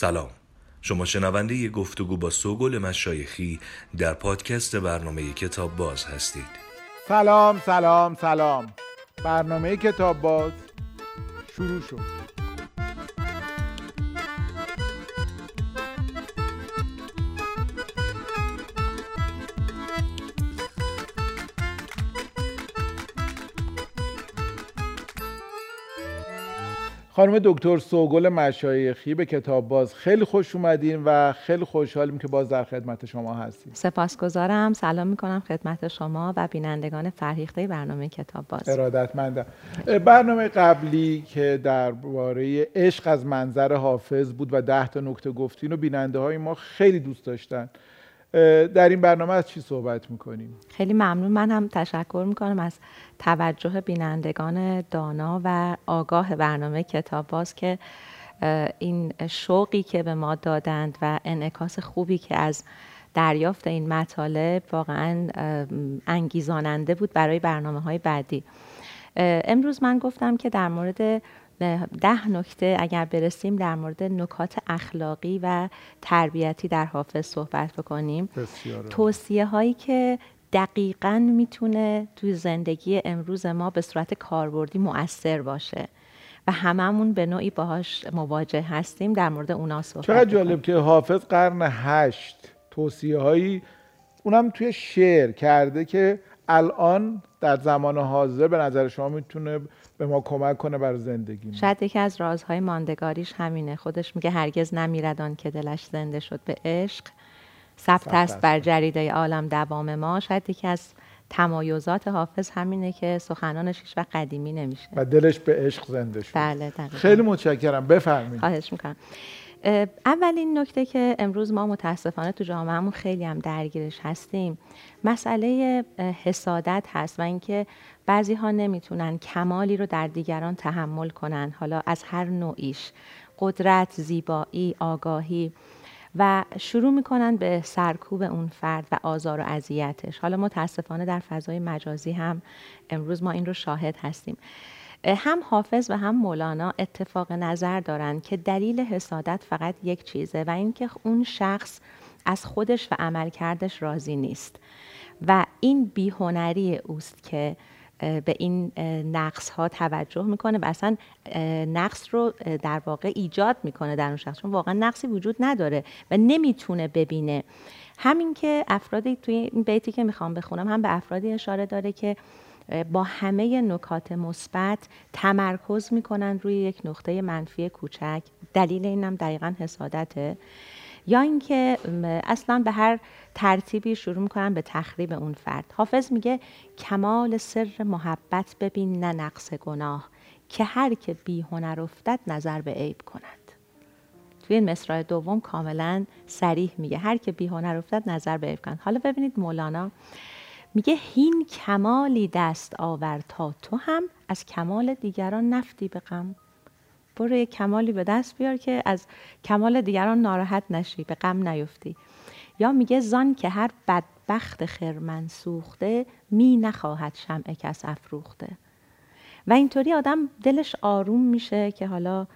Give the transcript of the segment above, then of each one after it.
سلام. شما شنونده ی گفتگو با سوگل مشایخی در پادکست برنامه کتاب باز هستید. سلام سلام سلام. برنامه کتاب باز شروع شد. خانم دکتر سوگل مشایخی به کتاب باز خیلی خوش اومدین و خیلی خوشحالیم که باز در خدمت شما هستیم. سپاسگزارم. سلام می‌کنم خدمت شما و بینندگان فرهیخته برنامه کتاب باز. ارادتمندم. برنامه قبلی که درباره عشق از منظر حافظ بود و ده تا نکته گفتین و بیننده های ما خیلی دوست داشتن. در این برنامه از چی صحبت می‌کنیم؟ خیلی ممنون من هم تشکر می‌کنم از توجه بینندگان دانا و آگاه برنامه کتاب باز که این شوقی که به ما دادند و انعکاس خوبی که از دریافت این مطالب واقعا انگیزاننده بود برای برنامه های بعدی امروز من گفتم که در مورد ده نکته اگر برسیم در مورد نکات اخلاقی و تربیتی در حافظ صحبت بکنیم. توصیه هایی که دقیقا می‌تونه توی زندگی امروز ما به صورت کاربردی مؤثر باشه و هممون به نوعی باهاش مواجه هستیم در مورد اونا صحبت چقدر جالب که حافظ قرن هشت توصیه هایی اونم توی شعر کرده که الان در زمان حاضر به نظر شما می‌تونه به ما کمک کنه برای زندگی شاید یکی از رازهای ماندگاریش همینه. خودش میگه هرگز نمیردان که دلش زنده شد به عشق. ثبت است بر جریده عالم دوام ما. شاید یکی از تمایزات حافظ همینه که سخنانش هیچ وقت قدیمی نمیشه. و دلش به عشق زنده شد. بله خیلی متشکرم. بفرمایید. خواهش می‌کنم. اولین نکته که امروز ما متاسفانه تو جامعهمون خیلی هم درگیرش هستیم. مسئله حسادت هست و اینکه بعضی ها نمی‌تونن کمالی رو در دیگران تحمل کنن حالا از هر نوعیش قدرت، زیبایی، آگاهی و شروع می‌کنن به سرکوب اون فرد و آزار و اذیتش. حالا متاسفانه در فضای مجازی هم امروز ما این رو شاهد هستیم. هم حافظ و هم مولانا اتفاق نظر دارند که دلیل حسادت فقط یک چیزه و اینکه اون شخص از خودش و عملکردش راضی نیست. و این بیهنری اوست که به این نقص ها توجه می‌کنه و اصلا نقص رو در واقع ایجاد می‌کنه در اون شخص. چون واقعا نقصی وجود نداره و نمی‌تونه ببینه. همین که افرادی توی این بیتی که می‌خوام بخونم هم به افرادی اشاره داره که با همه نکات مثبت تمرکز می‌کنن روی یک نقطه منفی کوچک. دلیل اینم دقیقا حسادته. یا اینکه اصلا به هر ترتیبی شروع می‌کنن به تخریب اون فرد. حافظ میگه کمال سر محبت ببین نه نقص گناه که هر که بی هنر افتد نظر به عیب کند. توی این مصرع دوم کاملا سریح میگه هر که بی هنر افتد نظر به عیب کند. حالا ببینید مولانا میگه هین کمالی دست آور تا تو هم از کمال دیگران نفتی به غم. برو یک کمالی به دست بیار که از کمال دیگران ناراحت نشی به غم نیفتی. یا میگه زان که هر بدبخت خرمن سوخته می نخواهد شمع کس افروخته. و اینطوری آدم دلش آروم میشه که حالا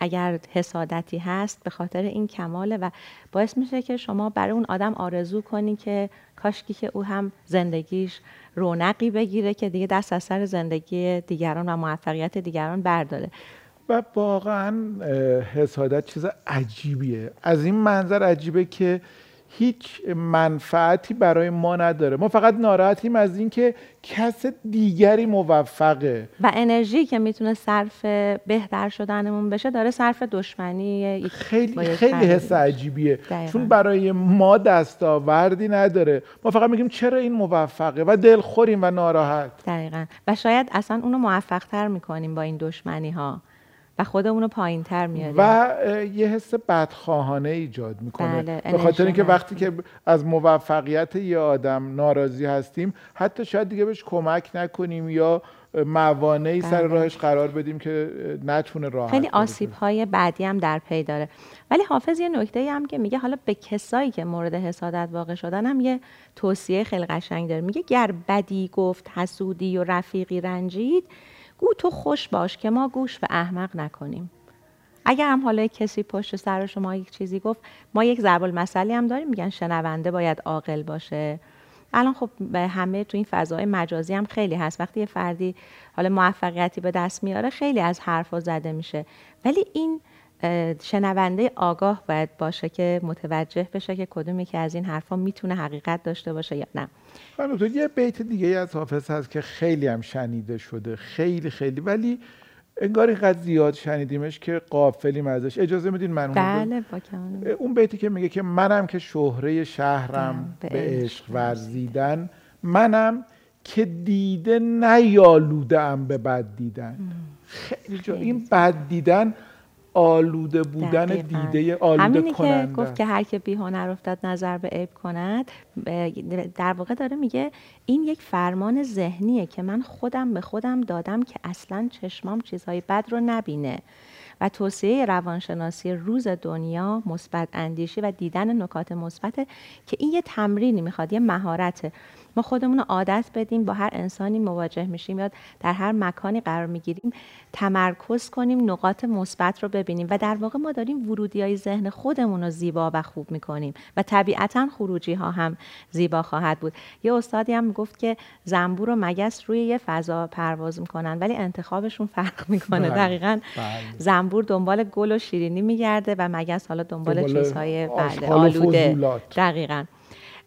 اگر حسادتی هست به خاطر این کماله و باعث میشه که شما برای اون آدم آرزو کنی که کاشکی که او هم زندگیش رونقی بگیره که دیگه دست از سر زندگی دیگران و موفقیت دیگران برداره. و واقعا حسادت چیز عجیبیه. از این منظر عجیبه که هیچ منفعتی برای ما نداره. ما فقط ناراحتیم از اینکه کس دیگری موفقه. و انرژی که می‌تونه صرف بهتر شدنمون بشه داره صرف دشمنی خیلی خیلی حس عجیبیه. چون برای ما دستاوردی نداره. ما فقط میگیم چرا این موفقه و دلخوریم و ناراحت. دقیقا. و شاید اصلا اونو موفق تر می‌کنیم با این دشمنی ها و خودمون رو پایین تر میاریم. و یه حس بدخواهانه ایجاد می‌کنه. بله، به خاطر اینکه وقتی که از موفقیت یه آدم ناراضی هستیم حتی شاید دیگه بهش کمک نکنیم یا موانعی سر بله. راهش قرار بدیم که نتونه راه خیلی آسیب های بعدی هم در پی داره. ولی حافظ یه نکته هم که میگه حالا به کسایی که مورد حسادت واقع شدن هم یه توصیه خیلی قشنگ داره. میگه گر بدی گفت حسودی و رفیقی رنجید گو تو خوش باش که ما گوش به احمق نکنیم. اگر هم حالا کسی پشت سر شما یک چیزی گفت ما یک ضرب المثلی هم داریم میگن شنونده باید عاقل باشه. الان خب به همه تو این فضای مجازی هم خیلی هست. وقتی یه فردی حالا موفقیتی به دست میاره خیلی از حرفا زده میشه. ولی این شنونده آگاه باید باشه که متوجه بشه که کدومی که از این حرفا می‌تونه حقیقت داشته باشه یا نه. تو یه بیت دیگه از حافظ هست که خیلی هم شنیده شده خیلی خیلی ولی انگار اینقدر زیاد شنیدیمش که قافلیم ازش. اجازه میدین من بله اون بیتی که میگه که منم که شهره شهرم به عشق ورزیدن منم که دیده نیالوده ام به بد دیدن. خیلی جا این بد دیدن آلوده بودن دیده آلوده همینی که گفت که هر که بی هنر افتاد نظر به عیب کند. در واقع داره میگه این یک فرمان ذهنیه که من خودم به خودم دادم که اصلا چشمام چیزهای بد رو نبینه و توصیه روانشناسی روز دنیا مثبت اندیشی و دیدن نکات مثبت که این یه تمرینی می‌خواد یه مهارته. ما خودمون رو عادت بدیم با هر انسانی مواجه میشیم یا در هر مکانی قرار می‌گیریم تمرکز کنیم نقاط مثبت رو ببینیم. و در واقع ما داریم ورودی های ذهن خودمون رو زیبا و خوب می‌کنیم. و طبیعتا خروجی ها هم زیبا خواهد بود. یه استادی هم گفت که زنبور و مگس روی یه فضا پرواز می‌کنن ولی انتخابشون فرق می‌کنه. بله، دقیقا بله. زنبور دنبال گل و شیرینی میگرده و مگس حالا دنبال, دنبال چیزهای بله آلوده. دقیقا.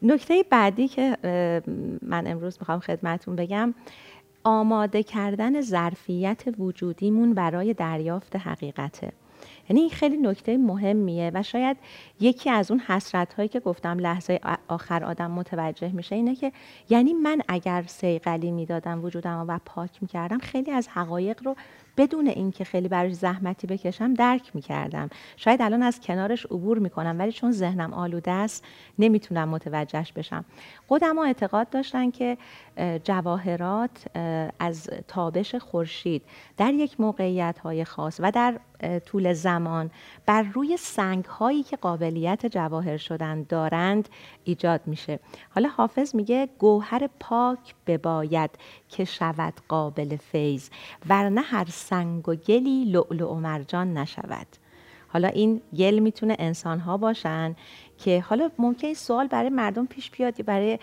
نکته بعدی که من امروز می‌خوام خدمتون بگم آماده کردن ظرفیت وجودیمون برای دریافت حقیقته. یعنی این خیلی نکته مهمیه و شاید یکی از اون حسرت هایی که گفتم لحظه آخر آدم متوجه میشه اینه که یعنی من اگر سیقلی می‌دادم وجودم و پاک می‌کردم خیلی از حقایق رو بدون اینکه خیلی براش زحمتی بکشم درک می‌کردم. شاید الان از کنارش عبور می‌کنم ولی چون ذهنم آلوده است نمی‌تونم متوجهش بشم. قدما اعتقاد داشتن که جواهرات از تابش خورشید در یک موقعیت های خاص و در طول زمان بر روی سنگ هایی که قابلیت جواهر شدن دارند ایجاد میشه. حالا حافظ میگه گوهر پاک بباید که شود قابل فیض ورنه هر سنگ و گلی لعل و مرجان نشود. حالا این گل می‌تونه انسان ها باشن که حالا ممکن سوال برای مردم پیش بیاد یا برای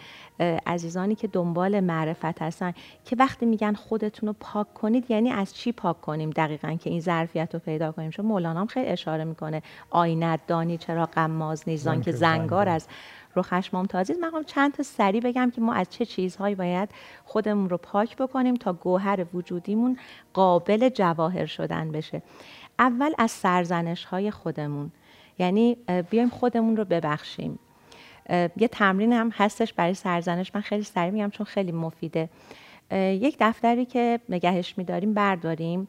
عزیزانی که دنبال معرفت هستن که وقتی میگن خودتون رو پاک کنید یعنی از چی پاک کنیم؟ دقیقا که این ظرفیت رو پیدا کنیم. چون مولانا هم خیلی اشاره می‌کنه. آینت دانی چرا قماز نیزان که زنگار از رخش ممتازی من چند تا سری بگم که ما از چه چیزهایی باید خودمون رو پاک بکنیم تا گوهر وجودیمون قابل جواهر شدن بشه. اول از سرزنش های خودمون. یعنی بیایم خودمون رو ببخشیم. یه تمرین هم هستش برای سرزنش. من خیلی سریع میگم چون خیلی مفیده. یک دفتری که نگهش میداریم برداریم.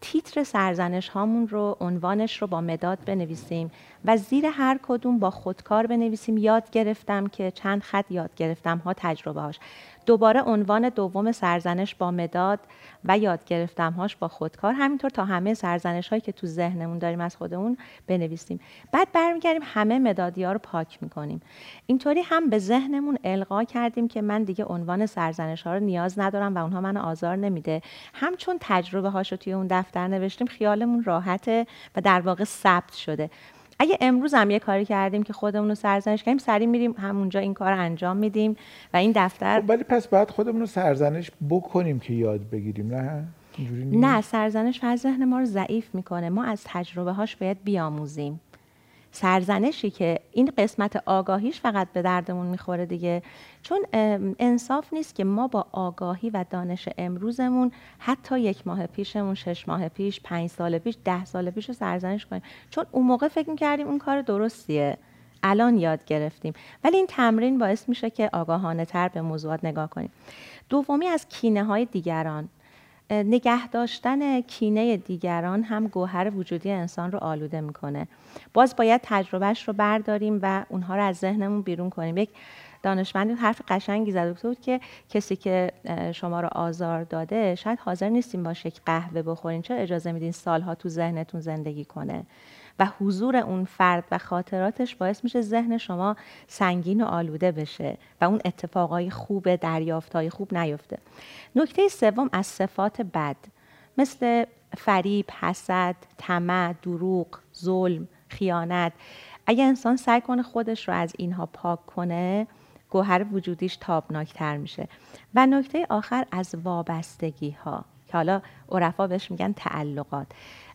تیتر سرزنش هامون رو عنوانش رو با مداد بنویسیم و زیر هر کدوم با خودکار بنویسیم. یاد گرفتم که چند خط یاد گرفتم ها تجربه هاش دوباره عنوان دوم سرزنش با مداد و یاد گرفتم هاش با خودکار. همینطور تا همه سرزنش هایی که تو ذهنمون داریم از خودمون بنویسیم. بعد برمیگردیم همه مدادی رو پاک می‌کنیم. اینطوری هم به ذهنمون القا کردیم که من دیگه عنوان سرزنش ها رو نیاز ندارم و اونها منو آزار نمیده. همچون تجربه هاشو توی اون دفتر نوشتیم خیالمون راحته و در واقع ثبت شده. اگه امروز هم یه کاری کردیم که خودمون رو سرزنش کردیم سریع میریم همونجا این کار انجام میدیم و این دفتر خب ولی پس باید خودمون رو سرزنش بکنیم که یاد بگیریم نه؟ نه سرزنش ذهن ما رو ضعیف می‌کنه. ما از تجربه هاش باید بیاموزیم. سرزنشی که این قسمت آگاهیش فقط به دردمون می‌خوره دیگه. چون انصاف نیست که ما با آگاهی و دانش امروزمون حتی یک ماه پیشمون شش ماه پیش پنج سال پیش ده سال پیش رو سرزنش کنیم. چون اون موقع فکر می‌کردیم اون کار درستیه. الان یاد گرفتیم. ولی این تمرین باعث میشه که آگاهانه تر به موضوعات نگاه کنیم. دومی از کینه های دیگران. نگه داشتن کینه دیگران هم گوهر وجودی انسان رو آلوده می‌کنه. باز باید تجربهش رو برداریم و اونها رو از ذهنمون بیرون کنیم. یک دانشمندی حرف قشنگی زده بود که کسی که شما رو آزار داده شاید حاضر نیستیم باشه یک قهوه بخورین چرا اجازه میدین سالها تو ذهنتون زندگی کنه؟ و حضور اون فرد و خاطراتش باعث میشه ذهن شما سنگین و آلوده بشه و اون اتفاقای خوب دریافتهای خوب نیفته. نکته سوم از صفات بد. مثل فریب، حسد، طمع، دروغ، ظلم، خیانت. اگه انسان سعی کنه خودش رو از اینها پاک کنه گوهر وجودیش تابناکتر میشه. و نکته آخر از وابستگی ها که حالا عرفا بهش میگن تعلقات.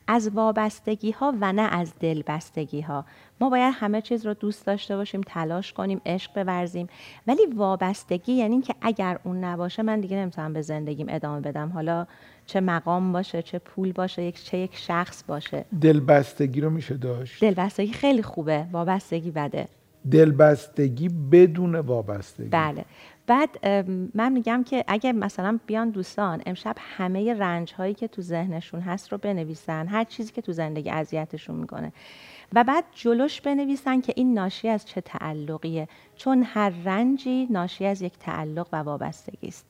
از وابستگی ها و نه از دلبستگی ها ما باید همه چیز رو دوست داشته باشیم تلاش کنیم عشق بورزیم. ولی وابستگی یعنی که اگر اون نباشه من دیگه نمی‌تونم به زندگیم ادامه بدم. حالا چه مقام باشه چه پول باشه یک چه یک شخص باشه. دلبستگی رو میشه داشت؟ دلبستگی خیلی خوبه. وابستگی بده. دلبستگی بدون وابستگی. بله. بعد من میگم که اگر مثلا بیان دوستان امشب همه رنج هایی که تو ذهنشون هست رو بنویسن هر چیزی که تو زندگی اذیتشون می‌کنه. و بعد جلوش بنویسن که این ناشی از چه تعلقیه. چون هر رنجی ناشی از یک تعلق و وابستگی است.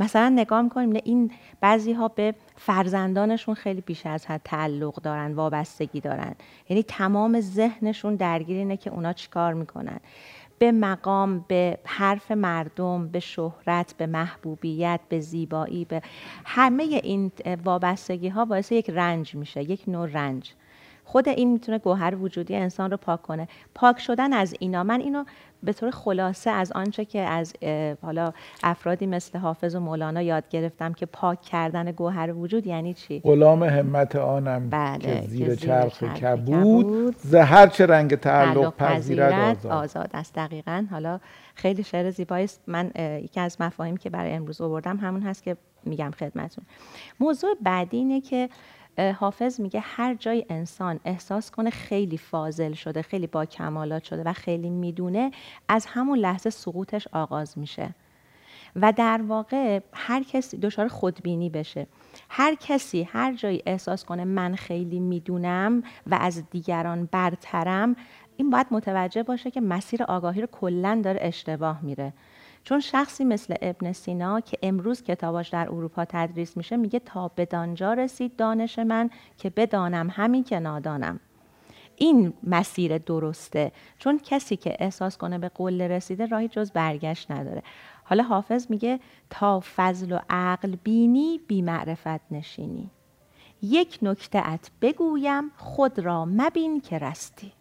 مثلا نگاه می‌کنیم این بعضی ها به فرزندانشون خیلی بیش از حد تعلق دارن وابستگی دارن. یعنی تمام ذهنشون درگیر اینه که اونا چیکار می‌کنن. به مقام به حرف مردم به شهرت به محبوبیت به زیبایی به همه این وابستگی ها باعث یک رنج میشه یک نوع رنج. خود این می‌تونه گوهر وجودی انسان رو پاک کنه. پاک شدن از اینا. من اینو به طور خلاصه از آنچه که از حالا افرادی مثل حافظ و مولانا یاد گرفتم که پاک کردن گوهر وجود یعنی چی؟ غلام همت آنم بله، که زیر چرخ کبود زهر چه رنگ تعلق پذیرد آزاد. آزاد است. دقیقا. حالا خیلی شعر زیبایی است. من یکی از مفاهیم که برای امروز آوردم همون هست که میگم خدمتون موضوع بعدی اینه که حافظ میگه هر جای انسان احساس کنه خیلی فاضل شده خیلی با کمالات شده و خیلی می‌دونه از همون لحظه سقوطش آغاز میشه. و در واقع هر کسی دچار خودبینی بشه. هر کسی هر جایی احساس کنه من خیلی می‌دونم و از دیگران برترم این باید متوجه باشه که مسیر آگاهی رو کلا داره اشتباه میره. چون شخصی مثل ابن سینا که امروز کتاباش در اروپا تدریس میشه میگه تا به دانجا رسید دانش من که بدانم همین که نادانم. این مسیر درسته چون کسی که احساس کنه به قله رسیده راهی جز برگشت نداره. حالا حافظ میگه تا فضل و عقل بینی بی معرفت نشینی. یک نکته ات بگویم خود را مبین که رستی.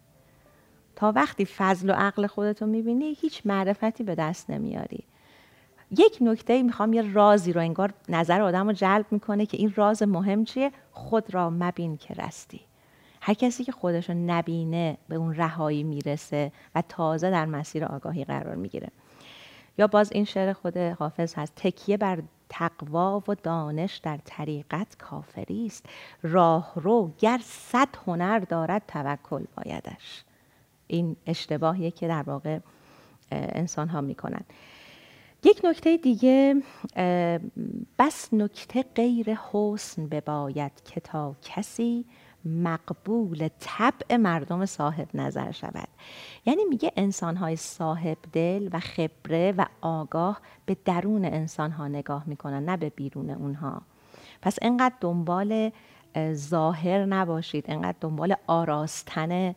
تا وقتی فضل و عقل خودتو می‌بینی هیچ معرفتی به دست نمیاری. یک نکته می‌خوام یه رازی رو انگار نظر آدم رو جلب می‌کنه که این راز مهم چیه؟ خود را مبین که رستی. هر کسی که خودش رو نبینه به اون رهایی می‌رسه و تازه در مسیر آگاهی قرار می‌گیره. یا باز این شعر خود حافظ هست تکیه بر تقوا و دانش در طریقت کافری است. راه رو گر صد هنر دارد توکل بایدش. این اشتباهیه که در واقع انسان ها می‌کنن. یک نکته دیگه بس نکته غیر حسن بباید که تا کسی مقبول طبع مردم صاحب نظر شود. یعنی میگه انسان های صاحب دل و خبره و آگاه به درون انسان ها نگاه می‌کنن نه به بیرون اونها. پس انقدر دنبال ظاهر نباشید انقدر دنبال آراستن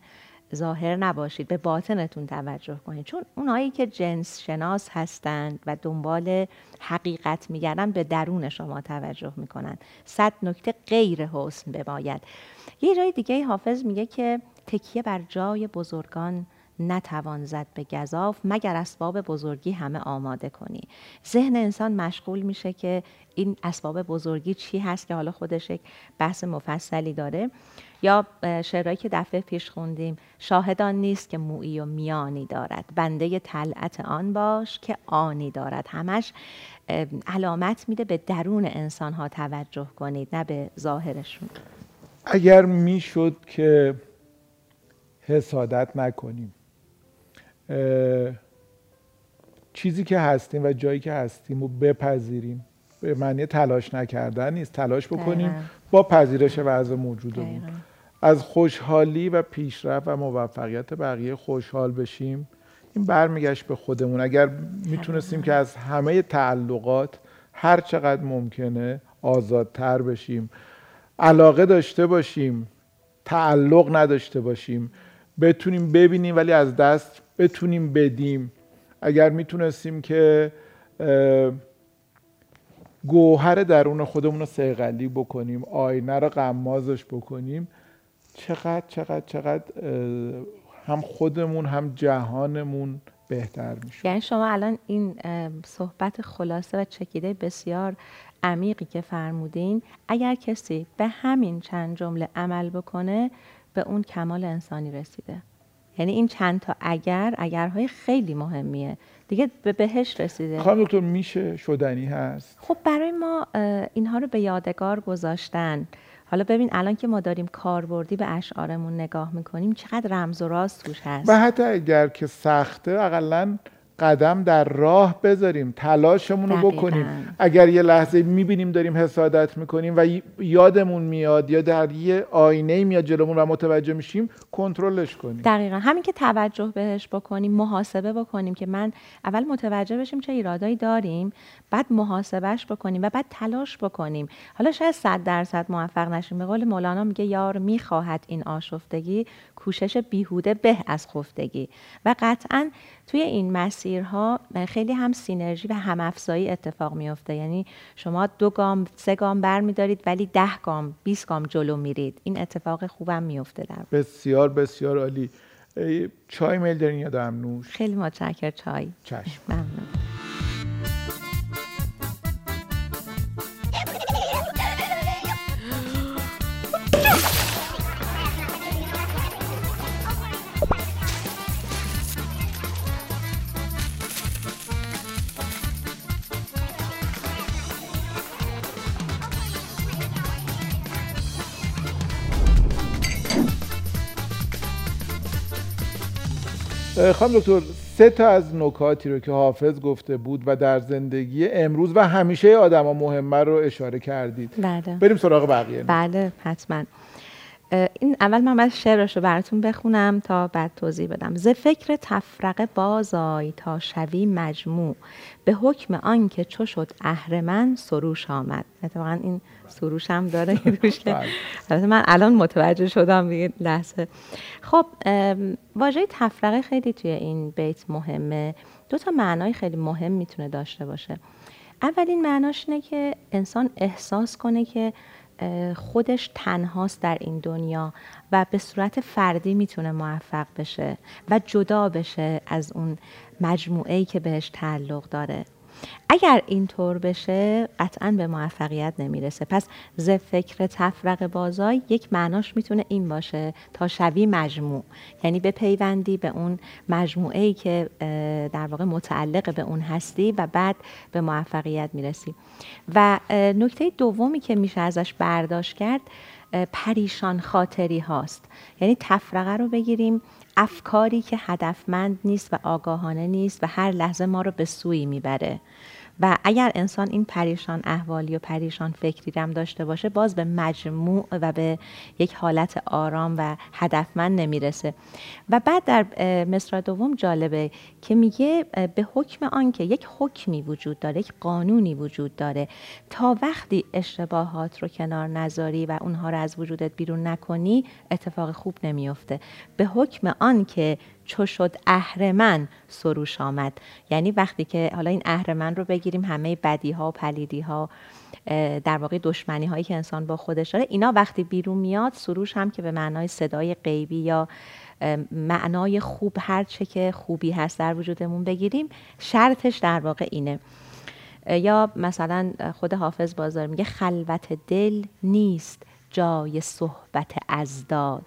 ظاهر نباشید به باطنتون توجه کنید. چون اونایی که جنس شناس هستند و دنبال حقیقت میگردن به درون شما توجه می‌کنن. صد نکته غیر حسن بباید. یه جای دیگه حافظ میگه که تکیه بر جای بزرگان نتوان زد به گذاف مگر اسباب بزرگی همه آماده کنی. ذهن انسان مشغول میشه که این اسباب بزرگی چی هست که حالا خودش یک بحث مفصلی داره. یا شعرهایی که دفعه پیش خوندیم شاهدان نیست که مویی و میانی دارد. بنده طلعت آن باش که آنی دارد. همش علامت میده به درون انسان ها توجه کنید نه به ظاهرشون. اگر می‌شد که حسادت نکنیم چیزی که هستیم و جایی که هستیم رو بپذیریم. به معنی تلاش نکردن نیست. تلاش بکنیم با پذیرش وضع موجودمون از خوشحالی و پیشرفت و موفقیت بقیه خوشحال بشیم. این برمیگشت به خودمون. اگر می‌تونستیم که از همه تعلقات هر چقدر ممکنه آزادتر بشیم علاقه داشته باشیم تعلق نداشته باشیم بتونیم ببینیم ولی از دست بتونیم بدیم. اگر می‌تونستیم که گوهر درون خودمون رو سیغلی بکنیم آینه رو قمازش بکنیم چقدر چقدر چقدر هم خودمون هم جهانمون بهتر میشه. یعنی شما الان این صحبت خلاصه و چکیده بسیار عمیقی که فرمودین اگر کسی به همین چند جمله عمل بکنه به اون کمال انسانی رسیده. یعنی این چند تا اگر اگرهای خیلی مهمیه. دیگه به بهش رسیده. خانم دکتر میشه شدنی هست؟ خب برای ما اینها رو به یادگار گذاشتن. حالا ببین الان که ما داریم کاربردی به اشعارمون نگاه می‌کنیم چقدر رمز و راست توش هست؟ و حتی اگر که سخته اقلا قدم در راه بذاریم تلاشمون رو بکنیم. اگر یه لحظه می‌بینیم داریم حسادت می‌کنیم و یادمون میاد یا در یه آینه میاد جلومون و متوجه میشیم کنترلش کنیم. دقیقا. همین که توجه بهش بکنیم محاسبه بکنیم که من اول متوجه بشیم چه ایرادایی داریم. بعد محاسبهش بکنیم و بعد تلاش بکنیم. حالا شاید صد درصد موفق نشیم. به قول مولانا میگه یار می‌خواهد این آشفتگی کوشش بیهوده به از خفتگی. و قطعا توی این مسیرها خیلی هم سینرژی و هم افزایی اتفاق میفته یعنی شما دو گام سه گام بر میدارید ولی ده گام 20 گام جلو میرید. این اتفاق خوبم میفته در بسیار بسیار عالی. چای میل دارین یا دمنوش خیلی متشکر چای. چشم. ممنون. خانم دکتر سه تا از نکاتی رو که حافظ گفته بود و در زندگی امروز و همیشه آدما مهمه رو اشاره کردید. بله. بریم سراغ بقیه. بله حتما. این اول من باید شعرش رو براتون بخونم تا بعد توضیح بدم. ز فکر تفرقه بازای تا شوی مجموع. به حکم آنکه چو شد اهرمن سروش آمد. اتفاقا این سروش هم داره بله. من الان متوجه شدم دیگه لحظه. خب واژه تفرقه خیلی توی این بیت مهمه. دو تا معنای خیلی مهم می‌تونه داشته باشه. اولین معناش اینه که انسان احساس کنه که خودش تنهاست در این دنیا و به صورت فردی می‌تونه موفق بشه و جدا بشه از اون مجموعه که بهش تعلق داره. اگر اینطور بشه قطعا به موفقیت نمی‌رسه. پس ز فکر تفرق بازای یک معناش می‌تونه این باشه تا شوی مجموع. یعنی به پیوندی به اون مجموعه ای که در واقع متعلق به اون هستی و بعد به موفقیت می‌رسی. و نکته دومی که میشه ازش برداشت کرد پریشان خاطری هاست. یعنی تفرقه رو بگیریم افکاری که هدفمند نیست و آگاهانه نیست و هر لحظه ما رو به سوی می‌بره. و اگر انسان این پریشان احوالی و پریشان فکری رم داشته باشه باز به مجموع و به یک حالت آرام و هدفمند نمی‌رسه. و بعد در مصرع دوم جالبه که میگه به حکم آنکه یک حکمی وجود داره یک قانونی وجود داره تا وقتی اشتباهات رو کنار نذاری و اونها رو از وجودت بیرون نکنی اتفاق خوب نمیفته. به حکم آنکه چو شد اهرمن سروش آمد. یعنی وقتی که حالا این اهرمن رو بگیریم همه بدی ها و پلیدی ها در واقع دشمنی هایی که انسان با خودش داره اینا وقتی بیرون میاد سروش هم که به معنای صدای غیبی یا معنای خوب هر چه که خوبی هست در وجودمون بگیریم شرطش در واقع اینه. یا مثلا خود حافظ بازار میگه خلوت دل نیست جای صحبت ازداد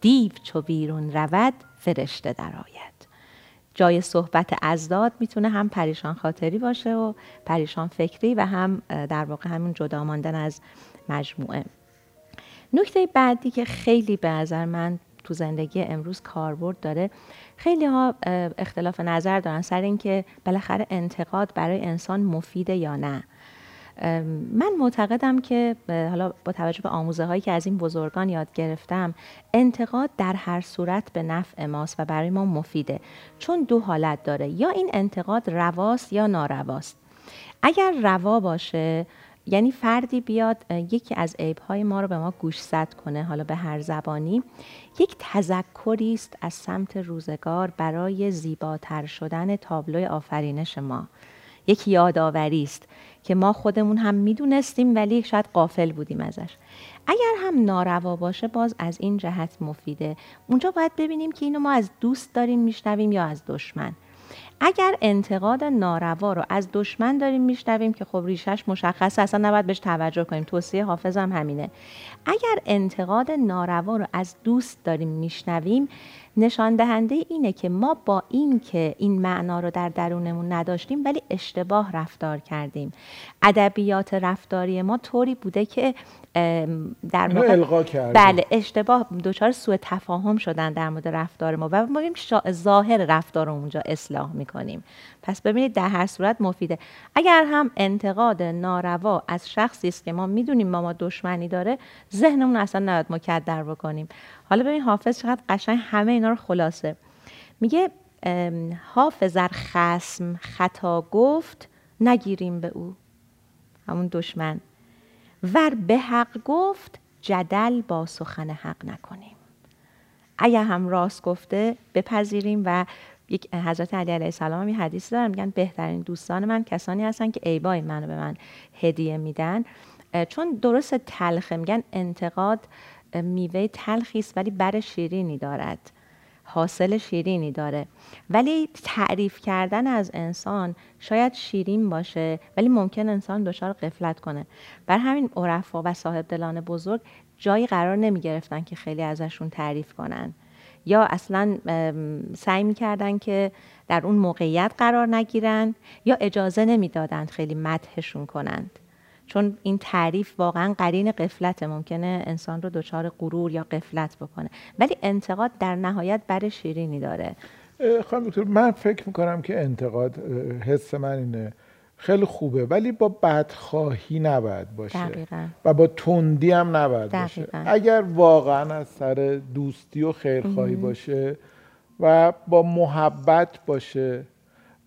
دیو چو بیرون رود فرشته درآید جای صحبت ازداد می‌تونه هم پریشان خاطری باشه و پریشان فکری و هم در واقع همین جدا ماندن از مجموعه. نکته بعدی که خیلی به نظر من تو زندگی امروز کاربرد داره خیلی ها اختلاف نظر دارن. سر اینکه بالاخره انتقاد برای انسان مفیده یا نه. من معتقدم که حالا با توجه به آموزه هایی که از این بزرگان یاد گرفتم انتقاد در هر صورت به نفع ماست و برای ما مفیده. چون دو حالت داره یا این انتقاد رواست یا نارواست. اگر روا باشه یعنی فردی بیاد یکی از عیبهای ما رو به ما گوشزد کنه حالا به هر زبانی یک تذکری است از سمت روزگار برای زیباتر شدن تابلوی آفرینش ما. یک یادآوری است که ما خودمون هم می‌دونستیم ولی شاید قافل بودیم ازش. اگر هم ناروا باشه باز از این جهت مفیده. اونجا باید ببینیم که اینو ما از دوست داریم میشنویم یا از دشمن. اگر انتقاد ناروا رو از دشمن داریم میشنویم که خب ریشش مشخصه اصلا نباید بهش توجه کنیم. توصیه حافظم همینه. اگر انتقاد ناروا رو از دوست داریم میشنویم نشان دهنده اینه که ما با این که این معنا رو در درونمون نداشتیم ولی اشتباه رفتار کردیم. ادبیات رفتاری ما طوری بوده که در واقع بله اشتباه دچار سوء تفاهم شدن در مورد رفتار ما. و ما ظاهر رفتار رو اونجا اصلاح می‌کنیم. پس ببینید در هر صورت مفیده. اگر هم انتقاد ناروا از شخصی است که ما می‌دونیم ما ما دشمنی داره ذهنمون اصلا نباید مکدر بکنیم. حالا ببین حافظ چقدر قشنگ همه اینا رو خلاصه. میگه حافظ ار خسم خطا گفت نگیریم به او. همون دشمن. ور به حق گفت جدل با سخن حق نکنیم. اگر هم راست گفته بپذیریم و یک حضرت علی علیه السلام یه حدیث دارن میگن بهترین دوستان من کسانی هستن که عیبای منو به من هدیه میدن. چون درست تلخه میگن انتقاد میوه تلخی است ولی بر شیرینی دارد. حاصل شیرینی داره. ولی تعریف کردن از انسان شاید شیرین باشه ولی ممکن انسان دچار قفلت کنه. بر همین عرفا و صاحب دلان بزرگ جایی قرار نمی گرفتن که خیلی ازشون تعریف کنن. یا اصلا سعی می‌کردن که در اون موقعیت قرار نگیرن یا اجازه نمی‌دادند خیلی مدحشون کنند. چون این تعریف واقعا قرین قفلت ممکنه انسان رو دچار غرور یا قفلت بکنه. ولی انتقاد در نهایت بر شیرینی داره. خانم دکتر من فکر می‌کنم که انتقاد حس من اینه. خیلی خوبه ولی با بدخواهی نباید باشه. دقیقا. و با تندی هم نباید باشه. اگر واقعا از سر دوستی و خیرخواهی باشه و با محبت باشه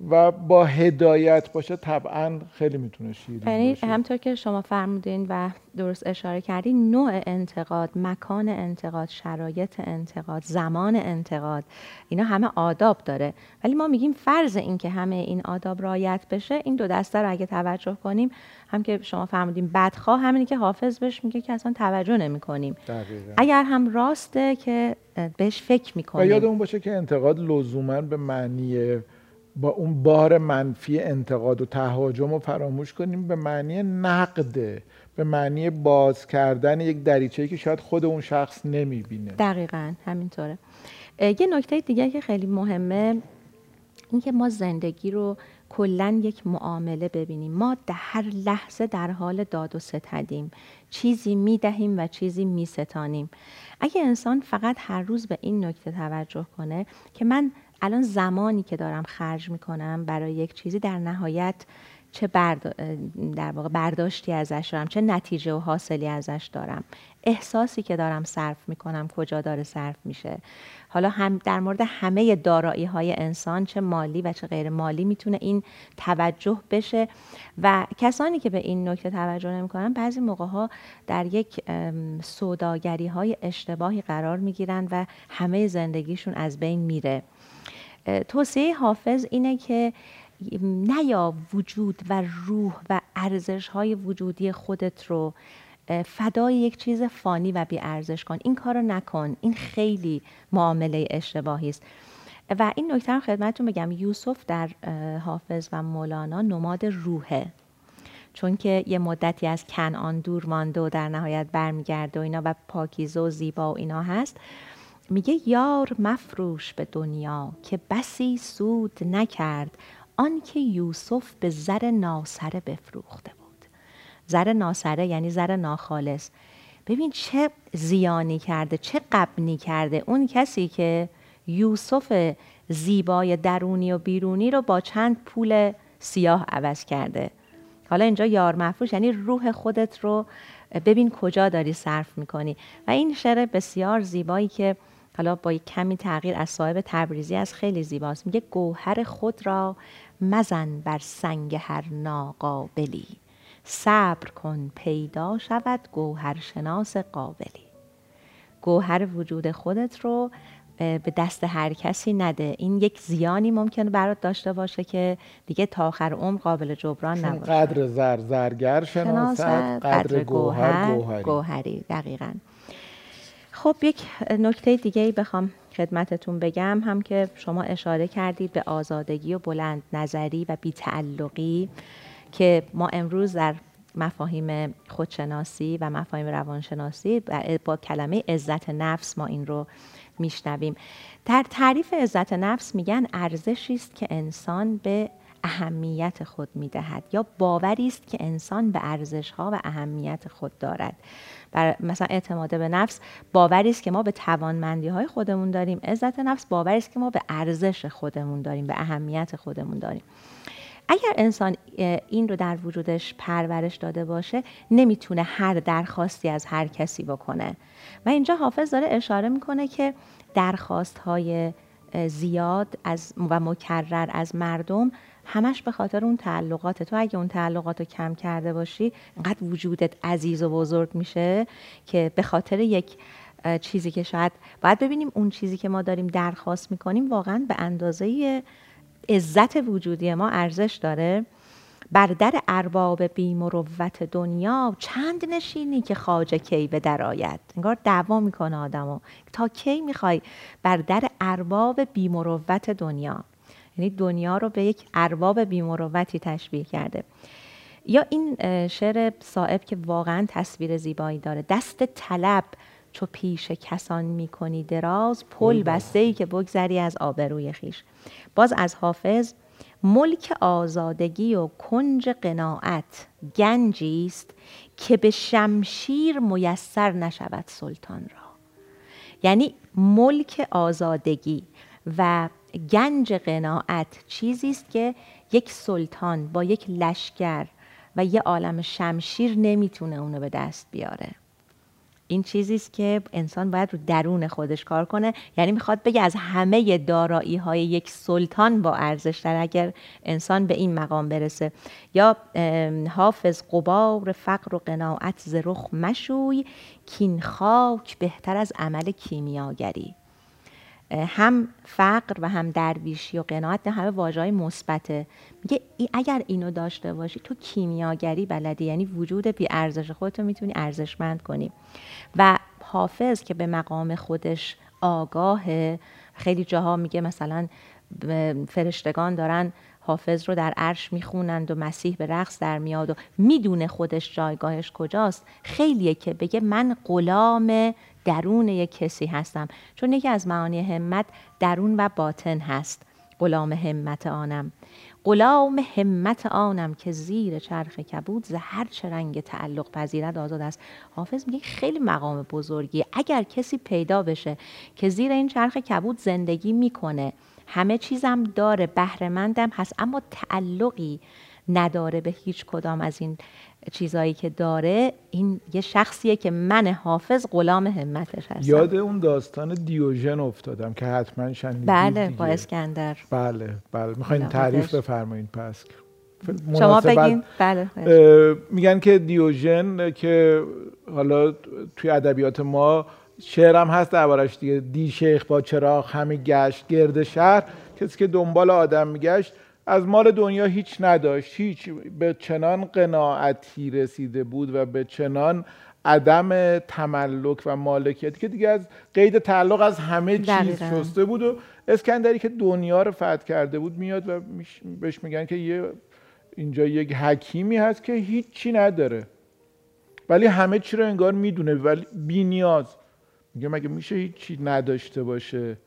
و با هدایت باشه طبعا خیلی می‌تونه شیرین یعنی همطور که شما فرمودین و درست اشاره کردین نوع انتقاد مکان انتقاد شرایط انتقاد زمان انتقاد اینا همه آداب داره. ولی ما میگیم فرض این که همه این آداب رعایت بشه این دو دسته رو اگه توجه کنیم هم که شما فرمودین بدخواه همینی که حافظ بهش میگه که اصلا توجه نمی کنیم اگر هم راسته که بهش فکر می‌کنیم. و یادمون باشه که انتقاد لزوما به معنی با اون بار منفی انتقاد و تهاجم رو فراموش کنیم به معنی نقده به معنی باز کردن یک دریچه‌ای که شاید خود اون شخص نمی‌بینه. دقیقا همینطوره. یه نکته دیگه که خیلی مهمه اینکه ما زندگی رو کلا یک معامله ببینیم. ما در هر لحظه در حال داد و ستدیم. چیزی می‌دهیم و چیزی میستانیم. اگه انسان فقط هر روز به این نکته توجه کنه که من الان زمانی که دارم خرج می‌کنم برای یک چیزی در نهایت چه در واقع برداشتی ازش دارم چه نتیجه و حاصلی ازش دارم. احساسی که دارم صرف می‌کنم کجا داره صرف میشه. حالا هم در مورد همه دارایی های انسان چه مالی و چه غیر مالی می‌تونه این توجه بشه و کسانی که به این نکته توجه نمی‌کنن بعضی موقع ها در یک سوداگری های اشتباهی قرار می‌گیرن و همه زندگیشون از بین میره. توصیه حافظ اینه که نیا وجود و روح و ارزش های وجودی خودت رو فدای یک چیز فانی و بی ارزش کن. این کارو نکن. این خیلی معامله اشتباهی است. و این نکته رو خدمتتون بگم. یوسف در حافظ و مولانا نماد روحه. چون که یه مدتی از کنعان دور مانده و در نهایت برمیگرده و اینا و پاکیزه و زیبا و اینا هست. میگه یار مفروش به دنیا که بسی سود نکرد آنکه یوسف به زر ناسره بفروخته بود. زر ناسره یعنی زر ناخالص. ببین چه زیانی کرده چه قبنی کرده. اون کسی که یوسف زیبای درونی و بیرونی رو با چند پول سیاه عوض کرده. حالا اینجا یار مفروش یعنی روح خودت رو ببین کجا داری صرف می‌کنی. و این شعر بسیار زیبایی که حالا با یک کمی تغییر از صاحب تبریزی از خیلی زیباست. میگه گوهر خود را مزن بر سنگ هر ناقابلی. صبر کن پیدا شود گوهر شناس قابلی. گوهر وجود خودت رو به دست هر کسی نده. این یک زیانی ممکنه برات داشته باشه که دیگه تا آخر عمر قابل جبران نباشه. قدر زر زرگر شناست قدر گوهر گوهری, گوهری. دقیقا. خب یک نکته دیگه ای بخوام خدمتتون بگم هم که شما اشاره کردید به آزادگی و بلند نظری و بیتعلقی که ما امروز در مفاهیم خودشناسی و مفاهیم روانشناسی با کلمه عزت نفس ما این رو میشنویم. در تعریف عزت نفس میگن ارزشی است که انسان به اهمیت خود می‌دهد یا باوری است که انسان به ارزش ها و اهمیت خود دارد. بر مثلا اعتماد به نفس باوری است که ما به توانمندی های خودمون داریم. عزت نفس باوری است که ما به ارزش خودمون داریم به اهمیت خودمون داریم. اگر انسان این رو در وجودش پرورش داده باشه نمی‌تونه هر درخواستی از هر کسی بکنه. و اینجا حافظ داره اشاره می‌کنه که درخواست های زیاد از و مکرر از مردم همش به خاطر اون تعلقات. تو اگه اون تعلقات رو کم کرده باشی انقدر وجودت عزیز و بزرگ میشه که به خاطر یک چیزی که شاید باید ببینیم اون چیزی که ما داریم درخواست می‌کنیم واقعا به اندازه عزت وجودی ما ارزش داره. بر در ارباب بی مروت دنیا چند نشینی که خواجه کی به درآید انگار دعوا می‌کنه آدمو. تا کی می‌خوای بر در ارباب بی مروت دنیا؟ یعنی دنیا رو به یک ارباب بی مروتی تشبیه کرده. یا این شعر صاحب که واقعا تصویر زیبایی داره. دست طلب چو پیش کسان می‌کنی دراز پل بسته ای که بگذری از آبروی خیش باز از حافظ ملک آزادگی و کنج قناعت گنجی است که به شمشیر میسر نشود سلطان را. یعنی ملک آزادگی و گنج قناعت چیزی است که یک سلطان با یک لشکر و یه عالم شمشیر نمی‌تونه اونو به دست بیاره. این چیزی است که انسان باید رو درون خودش کار کنه. یعنی می‌خواد بگه از همه دارایی های یک سلطان با ارزش در اگر انسان به این مقام برسه. یا حافظ قبار فقر و قناعت ز رخ مشوی کین خاک بهتر از عمل کیمیاگری. هم فقر و هم درویشی و قناعت همه واجه های مثبته میگه اگر اینو داشته باشی تو کیمیاگری بلدی یعنی وجود بی ارزش خودتو می‌تونی ارزشمند کنی. و حافظ که به مقام خودش آگاه خیلی جاها میگه مثلا فرشتگان دارن حافظ رو در عرش می‌خونند و مسیح به رقص در میاد و می‌دونه خودش جایگاهش کجاست. خیلیه که بگه من غلام درون یک کسی هستم چون یکی از معانی همت درون و باطن هست. غلام همت آنم. غلام همت آنم که زیر چرخ کبود ز هر چه رنگ تعلق پذیرد آزاد است. حافظ میگه خیلی مقام بزرگی اگر کسی پیدا بشه که زیر این چرخ کبود زندگی می‌کنه همه چیزم داره بهرهمندم هست اما تعلقی نداره به هیچ کدام از این چیزایی که داره. این یه شخصیه که من حافظ غلام همتش هستم. یاد اون داستان دیوژن افتادم که حتما شنیدید بله با اسکندر. بله بله. می‌خواین تعریف بفرمایید پس. شما بگین. بله میگن که دیوژن که حالا توی ادبیات ما شعرم هست دربارش دیگه. دی شیخ با چراغ همه گشت گرد شهر. کسی که دنبال آدم میگشت از مال دنیا هیچ نداشت. هیچ به چنان قناعتی رسیده بود و به چنان عدم تملک و مالکیتی که دیگه از قید تعلق از همه چیز شسته بود و اسکندری که دنیا رو فتح کرده بود میاد و بهش میگن که یه اینجا یک حکیمی هست که هیچی نداره. ولی همه چی رو انگار می‌دونه. ولی بی نیاز. میگه مگه میشه هیچی نداشته باشه؟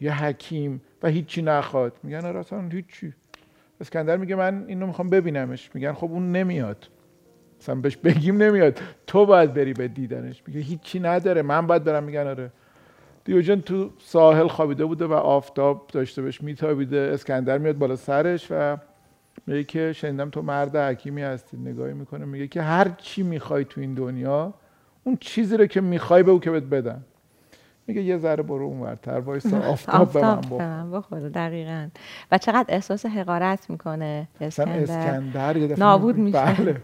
یه حکیم و هیچی نخواد. میگن آره اصلا هیچی اسکندر میگه من اینو می‌خوام ببینمش. میگن خب اون نمیاد. اصلا بهش بگیم نمیاد. تو باید بری به دیدنش. میگه هیچی نداره. من باید برم. میگن آره. دیوژن تو ساحل خوابیده بوده و آفتاب داشته بهش میتابیده. اسکندر میاد بالا سرش و میگه که شنیدم تو مرد حکیمی هستی. نگاهی می‌کنه. میگه که هر چی می‌خوای تو این دنیا اون چیزی رو که می‌خوای به او که بهت بدن. میگه یه ذره برو اونورتر وایسا آفتاب به من بخوره دقیقا. و چقدر احساس حقارت می‌کنه اسکندر, اسکندر نابود میشه. بله.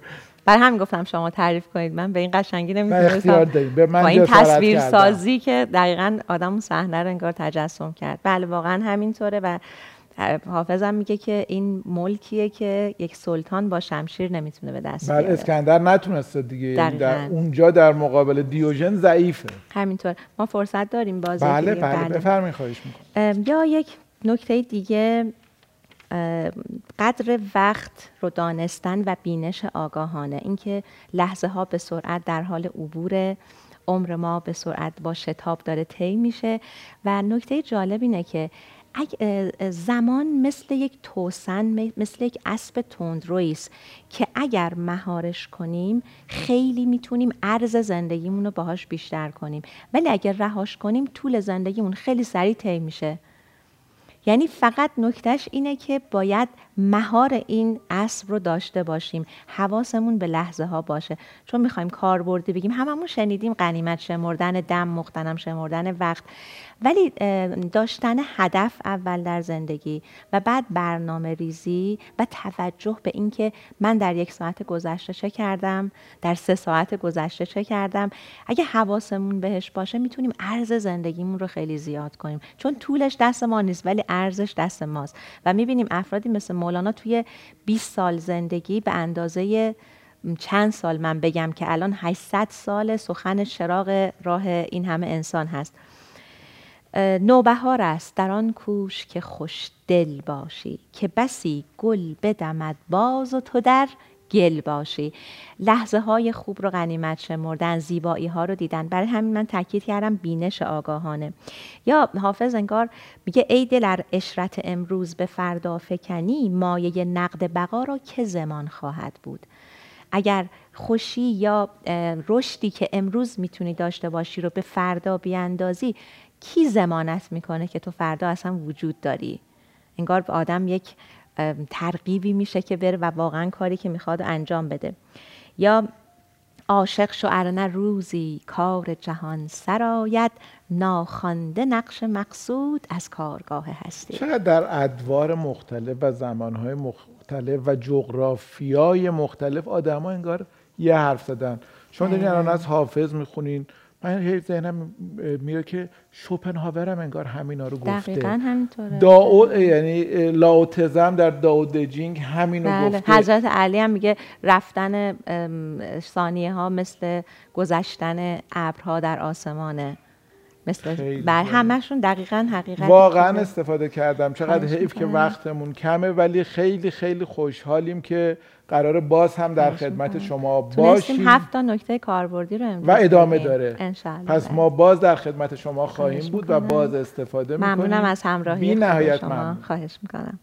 برای همین گفتم شما تعریف کنید. من به این قشنگی نمی‌تونستم. با این تصویر سازی که دقیقا آدم صحنه رو انگار تجسم کرد. بله واقعا همینطوره و حافظم میگه که این ملکیه که یک سلطان با شمشیر نمی‌تونه به دست بله اسکندر نتونسته دیگه یعنی در اونجا در مقابل دیوژن ضعیفه. همینطور. ما فرصت داریم بازی بله بله, بله. بفرمایید خواهش می‌کنم. یا یک نکته دیگه قدر وقت رو دانستن و بینش آگاهانه. اینکه لحظه ها به سرعت در حال عبور عمر ما به سرعت با شتاب داره طی میشه. و نکته جالب اینه که زمان مثل یک توسن مثل یک اسب تندرویی است که اگر مهارش کنیم خیلی می‌تونیم عرض زندگیمون رو باهاش بیشتر کنیم. ولی اگر رهاش کنیم طول زندگیمون خیلی سریع طی میشه. یعنی فقط نکتهش اینه که باید مهار این اسب رو داشته باشیم. حواسمون به لحظه ها باشه. چون می‌خوایم کاربردی بگیم هممون شنیدیم قنیمت شمردن دم مختنم شمردن وقت. ولی داشتن هدف اول در زندگی و بعد برنامه ریزی و توجه به اینکه من در یک ساعت گذشته چه کردم در سه ساعت گذشته چه کردم اگه حواسمون بهش باشه می‌تونیم ارز زندگیمون رو خیلی زیاد کنیم. چون طولش دست ما نیست ولی ارزش دست ماست. و می‌بینیم افرادی مثل مولانا توی 20 سال زندگی به اندازه چند سال من بگم که الان 800 سال سخن چراغ راه این همه انسان هست. نوبهار است در آن کوش که خوش دل باشی که بسی گل بدمد باز و تو در گل باشی. لحظه های خوب رو غنیمت شمردن زیبایی ها رو دیدن. برای همین من تاکید کردم بینش آگاهانه. یا حافظ انگار میگه ای دل اشرت امروز به فردا فکنی مایه نقد بقا را که زمان خواهد بود. اگر خوشی یا رشدی که امروز می‌تونی داشته باشی رو به فردا بیاندازی کی زمانت می‌کنه که تو فردا اصلا وجود داری؟ انگار به آدم یک ترغیبی میشه که بره و واقعا کاری که می‌خواد انجام بده. یا عاشق شو ارنه روزی کار جهان سرایت ناخوانده نقش مقصود از کارگاه هستی. شاید در ادوار مختلف و زمانهای مختلف و جغرافیای مختلف آدم ها انگار یه حرف زدن. شما دارین الان از حافظ می‌خونین من هی ذهنم میره که شوپنهاور هم انگار همینا رو گفته. دقیقا همینطوره. داو یعنی لاوتزم در داود جینگ همینو بله. گفته. حضرت علی هم میگه رفتن ثانیه ها مثل گذشتن ابرها در آسمانه. مثل بر همشون دقیقا حقیقت واقعا استفاده کردم. چقدر حیف که وقتمون کمه ولی خیلی خیلی خوشحالیم که قرار باز هم در خدمت شما باشیم. هفت تا نکته کاربردی رو و ادامه داره. پس ما باز در خدمت شما خواهیم بود و باز استفاده می‌کنیم. ممنونم از همراهی بی نهایت شما. خواهش می‌کنم.